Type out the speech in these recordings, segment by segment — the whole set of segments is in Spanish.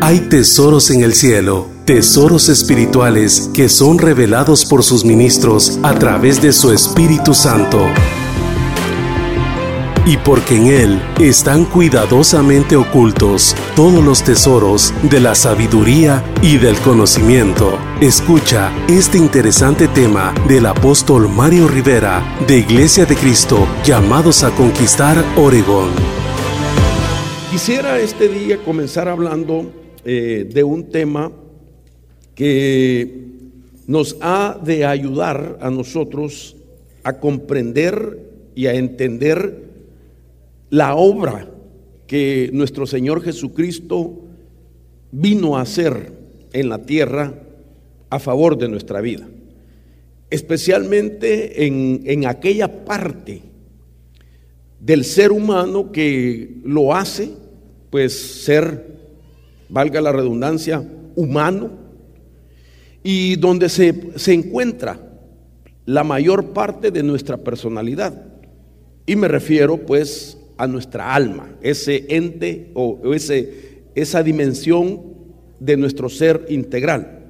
Hay tesoros en el cielo, tesoros espirituales que son revelados por sus ministros a través de su Espíritu Santo. Y porque en Él están cuidadosamente ocultos todos los tesoros de la sabiduría y del conocimiento. Escucha este interesante tema del apóstol Mario Rivera de Iglesia de Cristo, llamados a conquistar Oregón. Quisiera este día comenzar hablando eh, de un tema que nos ha de ayudar a nosotros a comprender y a entender la obra que nuestro Señor Jesucristo vino a hacer en la tierra a favor de nuestra vida, especialmente en, en aquella parte del ser humano que lo hace, pues ser valga la redundancia, humano, y donde se, se encuentra la mayor parte de nuestra personalidad. Y me refiero pues a nuestra alma, ese ente o ese, esa dimensión de nuestro ser integral.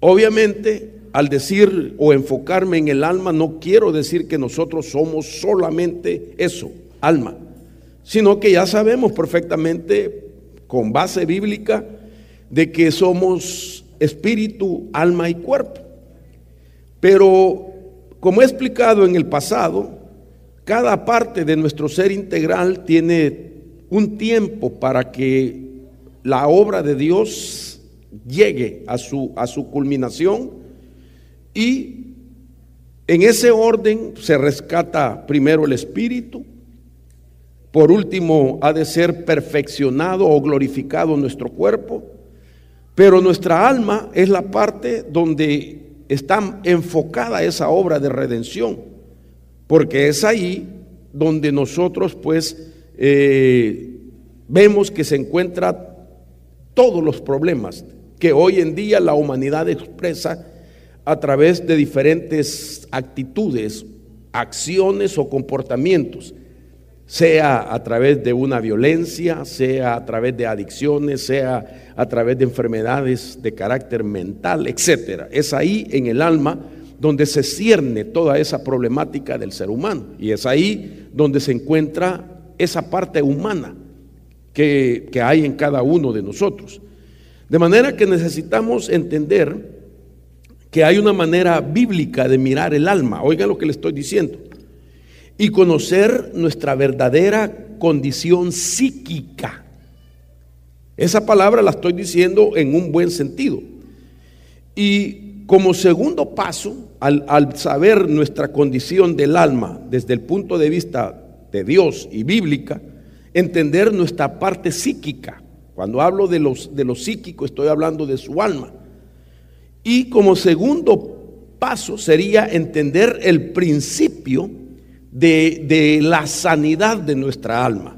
Obviamente, al decir o enfocarme en el alma, no quiero decir que nosotros somos solamente eso, alma, sino que ya sabemos perfectamente con base bíblica de que somos espíritu, alma y cuerpo. Pero, como he explicado en el pasado, cada parte de nuestro ser integral tiene un tiempo para que la obra de Dios llegue a su, a su culminación y en ese orden se rescata primero el espíritu, por último, ha de ser perfeccionado o glorificado nuestro cuerpo, pero nuestra alma es la parte donde está enfocada esa obra de redención, porque es ahí donde nosotros pues eh, vemos que se encuentran todos los problemas que hoy en día la humanidad expresa a través de diferentes actitudes, acciones o comportamientos sea a través de una violencia, sea a través de adicciones, sea a través de enfermedades de carácter mental, etc. Es ahí en el alma donde se cierne toda esa problemática del ser humano y es ahí donde se encuentra esa parte humana que, que hay en cada uno de nosotros. De manera que necesitamos entender que hay una manera bíblica de mirar el alma. Oigan lo que le estoy diciendo y conocer nuestra verdadera condición psíquica. Esa palabra la estoy diciendo en un buen sentido. Y como segundo paso, al, saber nuestra condición del alma desde el punto de vista de Dios y bíblica, entender nuestra parte psíquica. Cuando hablo de, los, de lo psíquico, estoy hablando de su alma. Y como segundo paso sería entender el principio de, la sanidad de nuestra alma.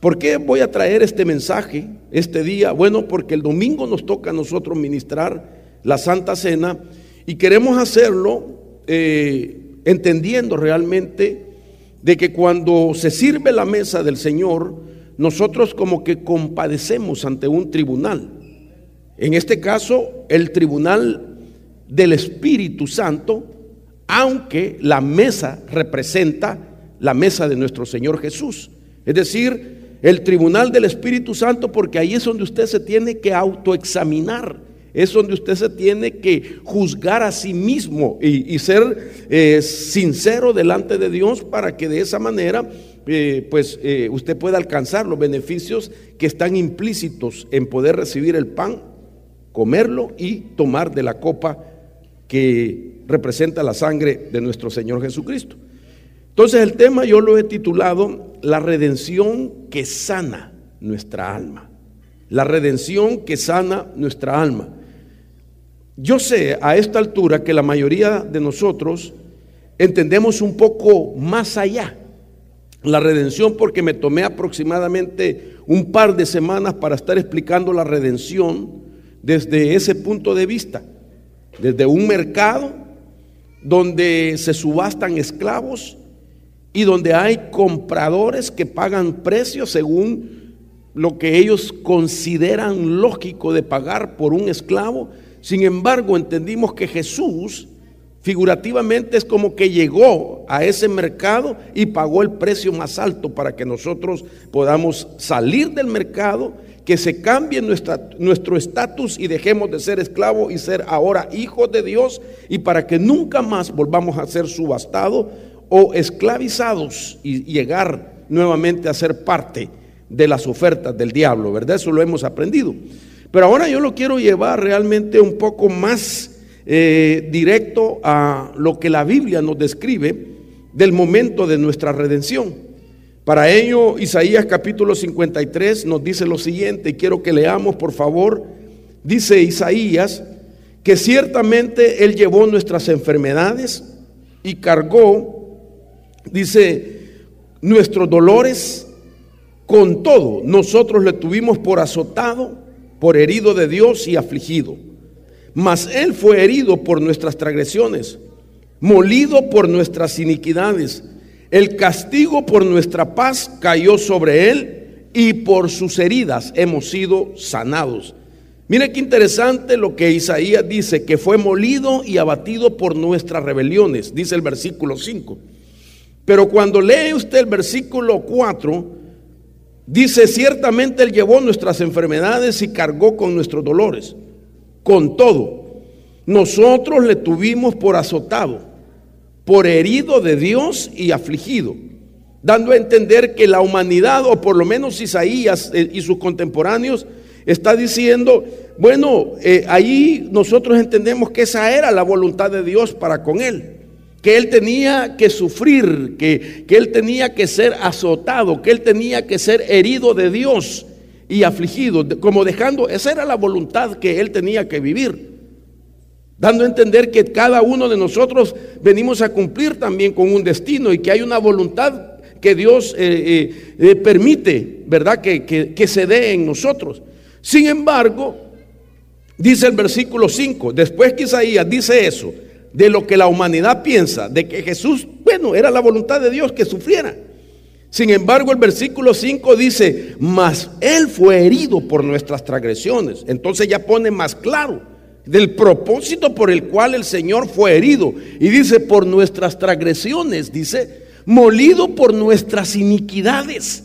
¿Por qué voy a traer este mensaje este día? Bueno, porque el domingo nos toca a nosotros ministrar la Santa Cena y queremos hacerlo eh, entendiendo realmente de que cuando se sirve la mesa del Señor, nosotros como que compadecemos ante un tribunal. En este caso, el tribunal del Espíritu Santo, aunque la mesa representa la mesa de nuestro Señor Jesús. Es decir, el tribunal del Espíritu Santo, porque ahí es donde usted se tiene que autoexaminar, es donde usted se tiene que juzgar a sí mismo y, ser eh, sincero delante de Dios para que de esa manera eh, pues eh, usted pueda alcanzar los beneficios que están implícitos en poder recibir el pan, comerlo y tomar de la copa que representa la sangre de nuestro Señor Jesucristo. Entonces el tema yo lo he titulado La redención que sana nuestra alma. La redención que sana nuestra alma. Yo sé a esta altura que la mayoría de nosotros entendemos un poco más allá la redención porque me tomé aproximadamente un par de semanas para estar explicando la redención desde ese punto de vista, desde un mercado donde se subastan esclavos y donde hay compradores que pagan precios según lo que ellos consideran lógico de pagar por un esclavo. Sin embargo, entendimos que Jesús figurativamente es como que llegó a ese mercado y pagó el precio más alto para que nosotros podamos salir del mercado, que se cambie nuestro estatus y dejemos de ser esclavos y ser ahora hijos de Dios y para que nunca más volvamos a ser subastados o esclavizados y llegar nuevamente a ser parte de las ofertas del diablo, ¿verdad? Eso lo hemos aprendido. Pero ahora yo lo quiero llevar realmente un poco más eh, directo a lo que la Biblia nos describe del momento de nuestra redención. Para ello, Isaías capítulo 53 nos dice lo siguiente, y quiero que leamos por favor, dice Isaías, que ciertamente Él llevó nuestras enfermedades y cargó, dice, nuestros dolores, con todo nosotros le tuvimos por azotado, por herido de Dios y afligido. Mas Él fue herido por nuestras transgresiones, molido por nuestras iniquidades. El castigo por nuestra paz cayó sobre Él y por sus heridas hemos sido sanados. Mire qué interesante lo que Isaías dice, que fue molido y abatido por nuestras rebeliones, dice el versículo 5. Pero cuando lee usted el versículo 4, dice, ciertamente Él llevó nuestras enfermedades y cargó con nuestros dolores. Con todo, nosotros le tuvimos por azotado, por herido de Dios y afligido, dando a entender que la humanidad, o por lo menos Isaías eh, y sus contemporáneos, está diciendo, bueno, eh, ahí nosotros entendemos que esa era la voluntad de Dios para con él que él tenía que sufrir, que, que, él tenía que ser azotado, que él tenía que ser herido de Dios y afligido, como dejando, esa era la voluntad que él tenía que vivir, dando a entender que cada uno de nosotros venimos a cumplir también con un destino y que hay una voluntad que Dios eh, eh, eh, permite, ¿verdad? Que, que se dé en nosotros. Sin embargo, dice el versículo 5, después que Isaías dice eso, de lo que la humanidad piensa, de que Jesús, bueno, era la voluntad de Dios que sufriera. Sin embargo, el versículo 5 dice, mas Él fue herido por nuestras transgresiones. Entonces ya pone más claro del propósito por el cual el Señor fue herido. Y dice, por nuestras transgresiones, dice, molido por nuestras iniquidades,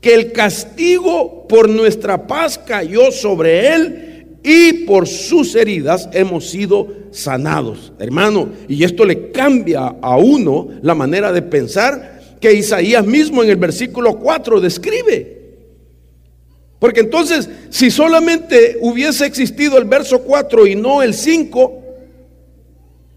que el castigo por nuestra paz cayó sobre Él y por sus heridas hemos sido sanados. Hermano, y esto le cambia a uno la manera de pensar que Isaías mismo en el versículo 4 describe. Porque entonces, si solamente hubiese existido el verso 4 y no el 5,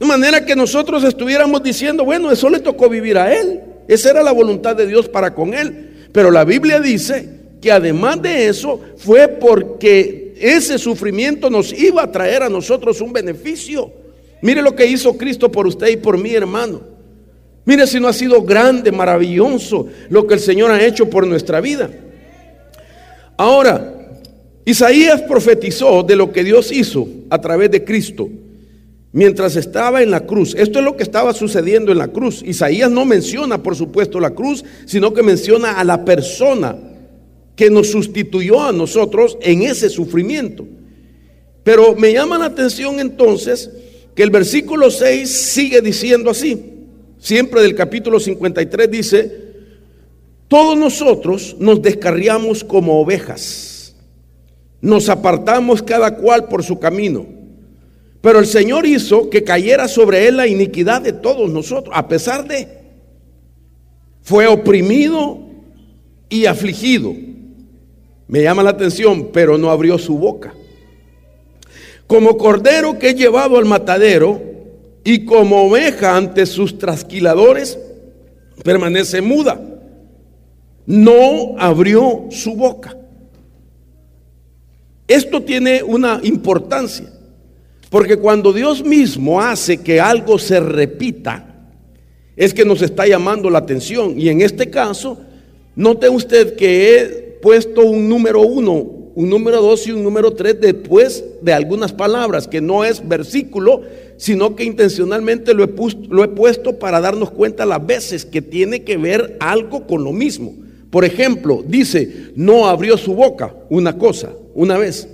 de manera que nosotros estuviéramos diciendo, bueno, eso le tocó vivir a él. Esa era la voluntad de Dios para con él. Pero la Biblia dice que además de eso fue porque ese sufrimiento nos iba a traer a nosotros un beneficio. Mire lo que hizo Cristo por usted y por mí, hermano. Mire si no ha sido grande, maravilloso lo que el Señor ha hecho por nuestra vida. Ahora, Isaías profetizó de lo que Dios hizo a través de Cristo mientras estaba en la cruz. Esto es lo que estaba sucediendo en la cruz. Isaías no menciona, por supuesto, la cruz, sino que menciona a la persona que nos sustituyó a nosotros en ese sufrimiento. Pero me llama la atención entonces que el versículo 6 sigue diciendo así. Siempre del capítulo 53 dice, todos nosotros nos descarriamos como ovejas, nos apartamos cada cual por su camino. Pero el Señor hizo que cayera sobre él la iniquidad de todos nosotros, a pesar de, fue oprimido y afligido me llama la atención, pero no abrió su boca. Como cordero que he llevado al matadero y como oveja ante sus trasquiladores, permanece muda. No abrió su boca. Esto tiene una importancia, porque cuando Dios mismo hace que algo se repita, es que nos está llamando la atención. Y en este caso, note usted que puesto un número uno, un número dos y un número tres después de algunas palabras, que no es versículo, sino que intencionalmente lo he, puesto, lo he puesto para darnos cuenta las veces que tiene que ver algo con lo mismo. Por ejemplo, dice, no abrió su boca una cosa, una vez.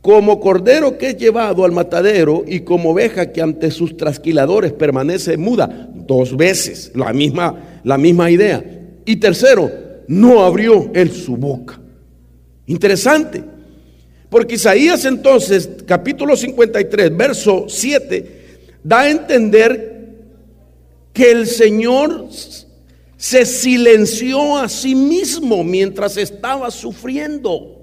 Como cordero que es llevado al matadero y como oveja que ante sus trasquiladores permanece muda, dos veces, la misma, la misma idea. Y tercero, no abrió él su boca. Interesante, porque Isaías entonces, capítulo 53, verso 7, da a entender que el Señor se silenció a sí mismo mientras estaba sufriendo.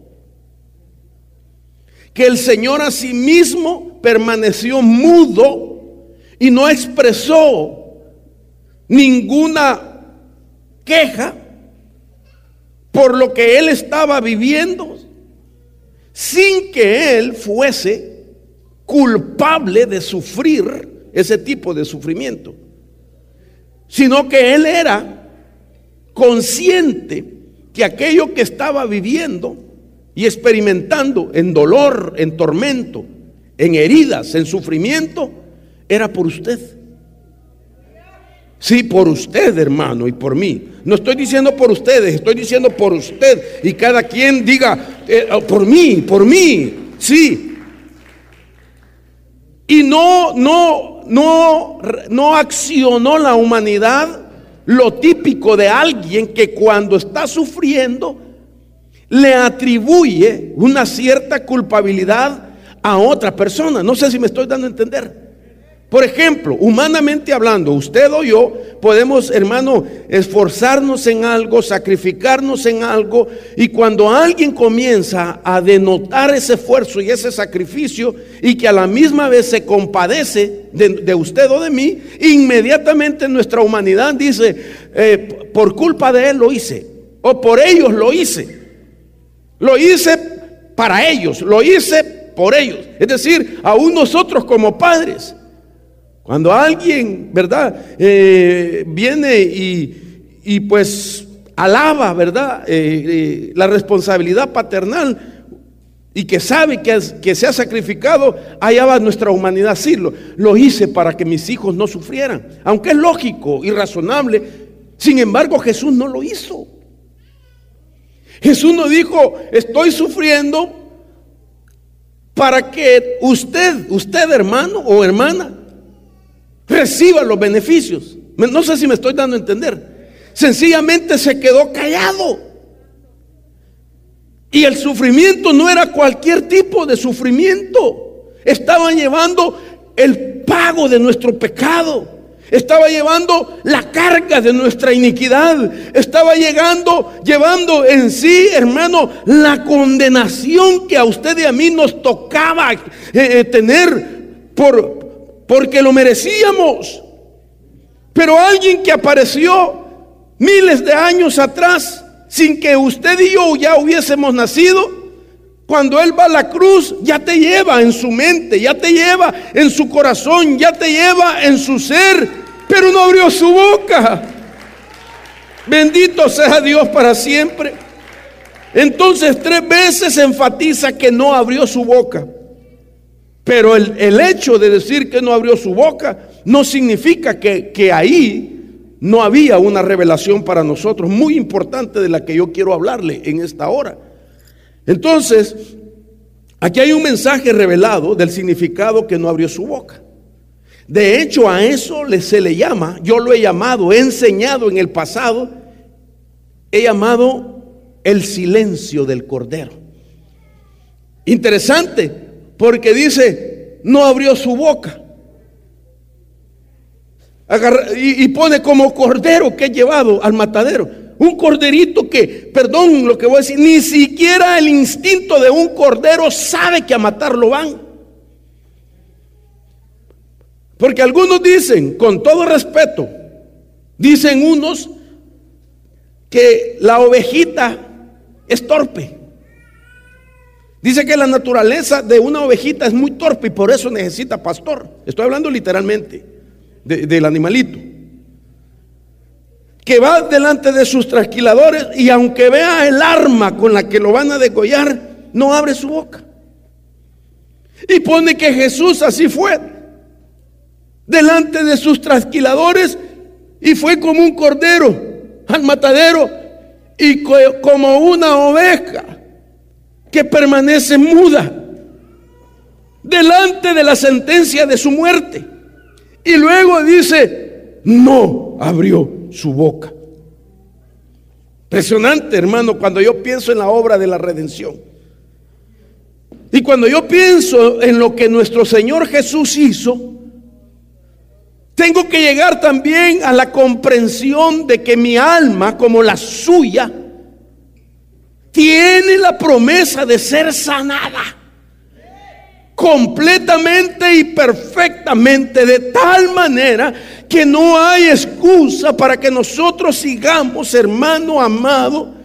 Que el Señor a sí mismo permaneció mudo y no expresó ninguna queja por lo que él estaba viviendo, sin que él fuese culpable de sufrir ese tipo de sufrimiento, sino que él era consciente que aquello que estaba viviendo y experimentando en dolor, en tormento, en heridas, en sufrimiento, era por usted. Sí, por usted, hermano, y por mí. No estoy diciendo por ustedes, estoy diciendo por usted. Y cada quien diga, eh, oh, por mí, por mí. Sí. Y no, no, no, no accionó la humanidad lo típico de alguien que cuando está sufriendo le atribuye una cierta culpabilidad a otra persona. No sé si me estoy dando a entender. Por ejemplo, humanamente hablando, usted o yo podemos, hermano, esforzarnos en algo, sacrificarnos en algo, y cuando alguien comienza a denotar ese esfuerzo y ese sacrificio, y que a la misma vez se compadece de, usted o de mí, inmediatamente nuestra humanidad dice, eh, por culpa de él lo hice, o por ellos lo hice. Lo hice para ellos, lo hice por ellos. Es decir, aún nosotros como padres cuando alguien, ¿verdad? Eh, viene y, pues alaba, ¿verdad? Eh, eh, la responsabilidad paternal y que sabe que, que, se ha sacrificado, allá va nuestra humanidad. Sí, lo, lo hice para que mis hijos no sufrieran. Aunque es lógico y razonable, sin embargo Jesús no lo hizo. Jesús no dijo, estoy sufriendo para que usted, usted hermano o hermana, reciba los beneficios. No sé si me estoy dando a entender. Sencillamente se quedó callado. Y el sufrimiento no era cualquier tipo de sufrimiento. Estaban llevando el pago de nuestro pecado. Estaba llevando la carga de nuestra iniquidad. Estaba llegando, llevando en sí, hermano, la condenación que a usted y a mí nos tocaba eh, eh, tener por, porque lo merecíamos. Pero alguien que apareció miles de años atrás, sin que usted y yo ya hubiésemos nacido, cuando Él va a la cruz, ya te lleva en su mente, ya te lleva en su corazón, ya te lleva en su ser, pero no abrió su boca. Bendito sea Dios para siempre. Entonces tres veces enfatiza que no abrió su boca. Pero el, hecho de decir que no abrió su boca no significa que, que ahí no había una revelación para nosotros muy importante de la que yo quiero hablarle en esta hora. Entonces, aquí hay un mensaje revelado del significado que no abrió su boca. De hecho, a eso se le llama, yo lo he llamado, he enseñado en el pasado, he llamado el silencio del cordero. Interesante, porque dice, no abrió su boca. y, pone como cordero que he llevado al matadero. Un corderito que, perdón lo que voy a decir, ni siquiera el instinto de un cordero sabe que a matarlo van. Porque algunos dicen, con todo respeto, dicen unos que la ovejita es torpe. Dice que la naturaleza de una ovejita es muy torpe y por eso necesita pastor. Estoy hablando literalmente del animalito. Que va delante de sus trasquiladores y aunque vea el arma con la que lo van a degollar, no abre su boca. Y pone que Jesús así fue. Delante de sus trasquiladores y fue como un cordero al matadero y como una oveja que permanece muda delante de la sentencia de su muerte. Y luego dice, no abrió su boca. Impresionante, hermano, cuando yo pienso en la obra de la redención. Y cuando yo pienso en lo que nuestro Señor Jesús hizo, tengo que llegar también a la comprensión de que mi alma, como la suya, tiene la promesa de ser sanada completamente y perfectamente, de tal manera que no hay excusa para que nosotros sigamos, hermano amado,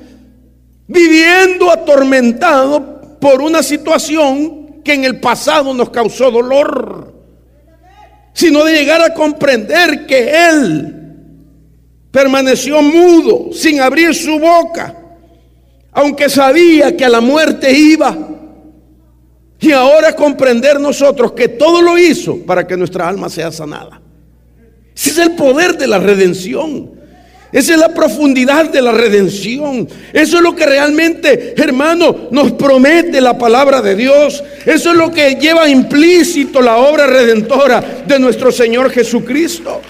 viviendo atormentado por una situación que en el pasado nos causó dolor sino de llegar a comprender que Él permaneció mudo, sin abrir su boca, aunque sabía que a la muerte iba. Y ahora comprender nosotros que todo lo hizo para que nuestra alma sea sanada. Ese es el poder de la redención. Esa es la profundidad de la redención. Eso es lo que realmente, hermano, nos promete la palabra de Dios. Eso es lo que lleva implícito la obra redentora de nuestro Señor Jesucristo.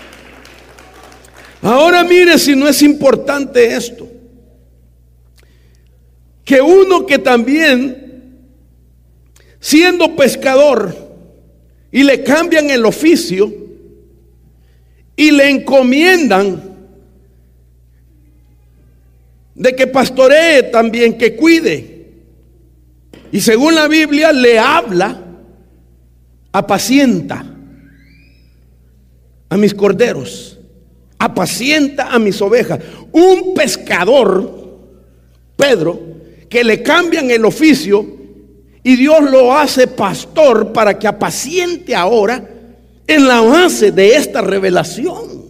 Ahora mire si no es importante esto. Que uno que también, siendo pescador, y le cambian el oficio, y le encomiendan de que pastoree también, que cuide. Y según la Biblia le habla, apacienta a mis corderos, apacienta a mis ovejas. Un pescador, Pedro, que le cambian el oficio y Dios lo hace pastor para que apaciente ahora en la base de esta revelación.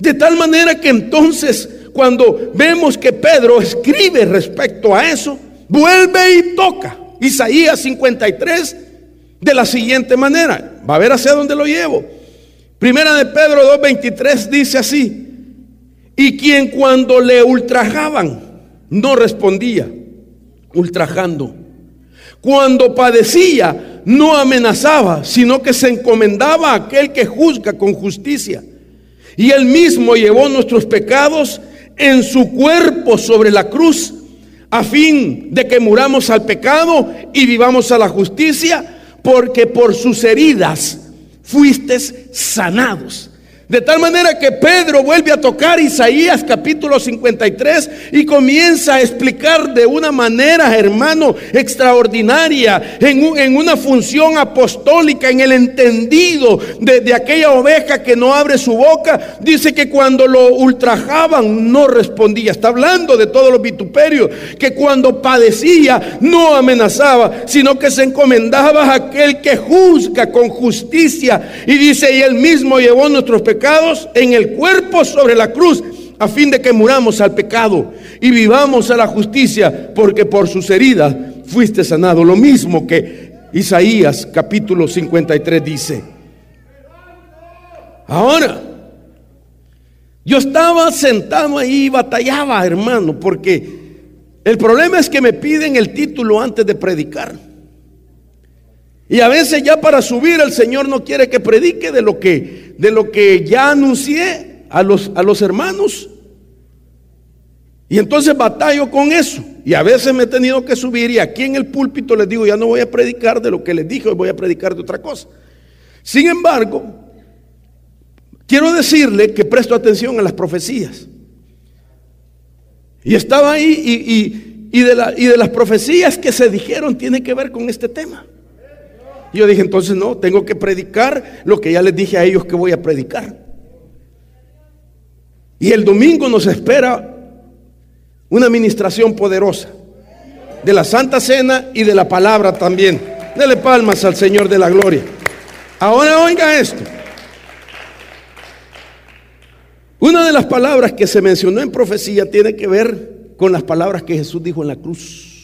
De tal manera que entonces cuando vemos que Pedro escribe respecto a eso, vuelve y toca Isaías 53 de la siguiente manera. Va a ver hacia dónde lo llevo. Primera de Pedro 2.23 dice así, y quien cuando le ultrajaban no respondía, ultrajando. Cuando padecía no amenazaba, sino que se encomendaba a aquel que juzga con justicia y él mismo llevó nuestros pecados en su cuerpo sobre la cruz, a fin de que muramos al pecado y vivamos a la justicia, porque por sus heridas fuiste sanados. De tal manera que Pedro vuelve a tocar Isaías capítulo 53 y comienza a explicar de una manera, hermano, extraordinaria, en, una función apostólica, en el entendido de, de aquella oveja que no abre su boca. Dice que cuando lo ultrajaban no respondía. Está hablando de todos los vituperios. Que cuando padecía no amenazaba, sino que se encomendaba a aquel que juzga con justicia. Y dice, y él mismo llevó nuestros pecados en el cuerpo sobre la cruz, a fin de que muramos al pecado y vivamos a la justicia, porque por sus heridas fuiste sanado. Lo mismo que Isaías capítulo 53 dice. Ahora, yo estaba sentado ahí y batallaba, hermano, porque el problema es que me piden el título antes de predicar. Y a veces ya para subir el Señor no quiere que predique de lo que, de lo que ya anuncié a los, a los hermanos. Y entonces batallo con eso. Y a veces me he tenido que subir y aquí en el púlpito les digo, ya no voy a predicar de lo que les dije, hoy voy a predicar de otra cosa. Sin embargo, quiero decirle que presto atención a las profecías. Y estaba ahí y, de, la, y de las profecías que se dijeron tiene que ver con este tema. Y yo dije, entonces no, tengo que predicar lo que ya les dije a ellos que voy a predicar. Y el domingo nos espera una administración poderosa de la Santa Cena y de la palabra también. Dele palmas al Señor de la Gloria. Ahora oiga esto. Una de las palabras que se mencionó en profecía tiene que ver con las palabras que Jesús dijo en la cruz.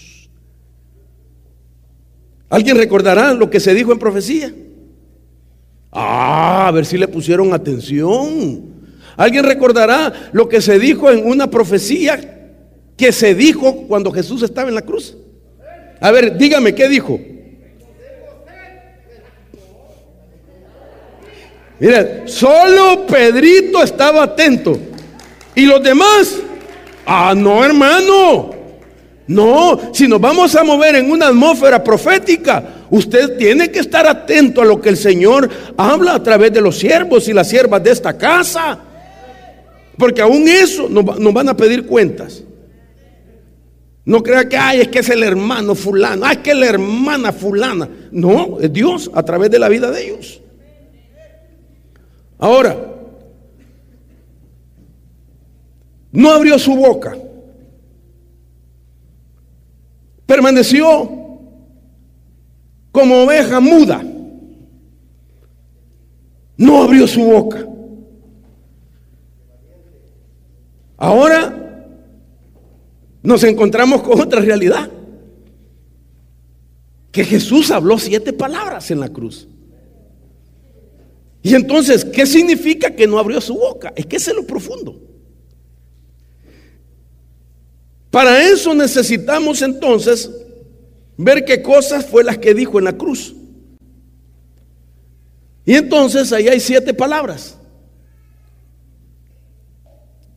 ¿Alguien recordará lo que se dijo en profecía? Ah, a ver si le pusieron atención. Alguien recordará lo que se dijo en una profecía que se dijo cuando Jesús estaba en la cruz. A ver, dígame, ¿qué dijo? Mira, solo Pedrito estaba atento. ¿Y los demás? Ah, no, hermano. No, si nos vamos a mover en una atmósfera profética, usted tiene que estar atento a lo que el Señor habla a través de los siervos y las siervas de esta casa. Porque aún eso nos, van a pedir cuentas. No crea que, ay, es que es el hermano fulano, ay, es que la hermana fulana. No, es Dios a través de la vida de ellos. Ahora, no abrió su boca. Permaneció como oveja muda. No abrió su boca. Ahora nos encontramos con otra realidad. Que Jesús habló siete palabras en la cruz. Y entonces, ¿qué significa que no abrió su boca? Es que es lo profundo. Para eso necesitamos entonces ver qué cosas fue las que dijo en la cruz. Y entonces ahí hay siete palabras.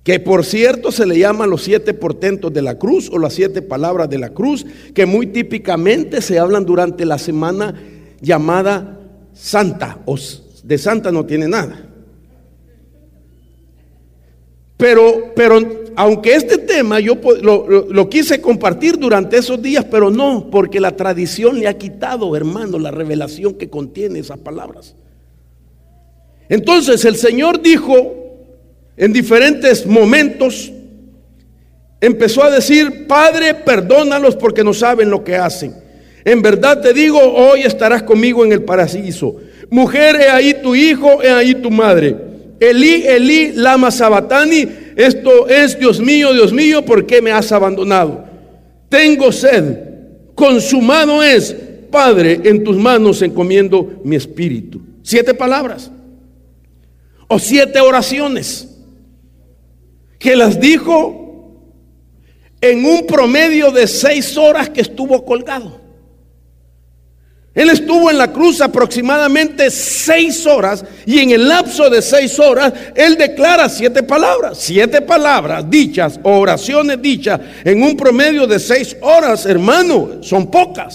Que por cierto se le llaman los siete portentos de la cruz o las siete palabras de la cruz, que muy típicamente se hablan durante la semana llamada Santa o de santa no tiene nada. Pero, pero aunque este yo lo, quise compartir durante esos días, pero no, porque la tradición le ha quitado, hermano, la revelación que contiene esas palabras. Entonces el Señor dijo en diferentes momentos, empezó a decir, Padre, perdónalos porque no saben lo que hacen. En verdad te digo, hoy estarás conmigo en el paraíso. Mujer, he ahí tu hijo, he ahí tu madre. Elí, Elí, lama sabatani. Esto es, Dios mío, Dios mío, ¿por qué me has abandonado? Tengo sed. Consumado es, Padre, en tus manos encomiendo mi espíritu. Siete palabras. O siete oraciones. Que las dijo en un promedio de seis horas que estuvo colgado. Él estuvo en la cruz aproximadamente seis horas y en el lapso de seis horas Él declara siete palabras, siete palabras dichas, oraciones dichas en un promedio de seis horas, hermano, son pocas.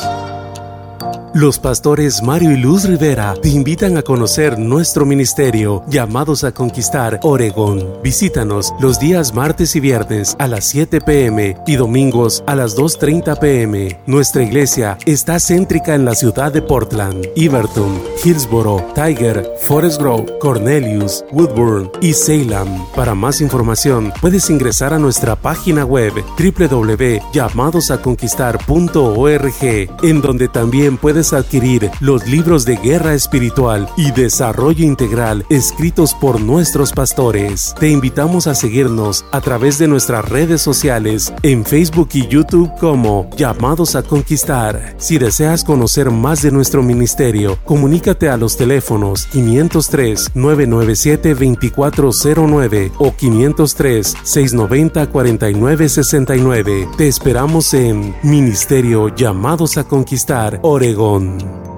Los pastores Mario y Luz Rivera te invitan a conocer nuestro ministerio llamados a conquistar Oregón. Visítanos los días martes y viernes a las 7 pm y domingos a las 2.30 pm. Nuestra iglesia está céntrica en la ciudad de Portland, Everton, Hillsboro, Tiger, Forest Grove, Cornelius, Woodburn y Salem. Para más información puedes ingresar a nuestra página web www.llamadosaconquistar.org en donde también puedes adquirir los libros de guerra espiritual y desarrollo integral escritos por nuestros pastores. Te invitamos a seguirnos a través de nuestras redes sociales en Facebook y YouTube como Llamados a Conquistar. Si deseas conocer más de nuestro ministerio, comunícate a los teléfonos 503 997 2409 o 503 690 4969. Te esperamos en Ministerio Llamados a Conquistar, Oregón. 넌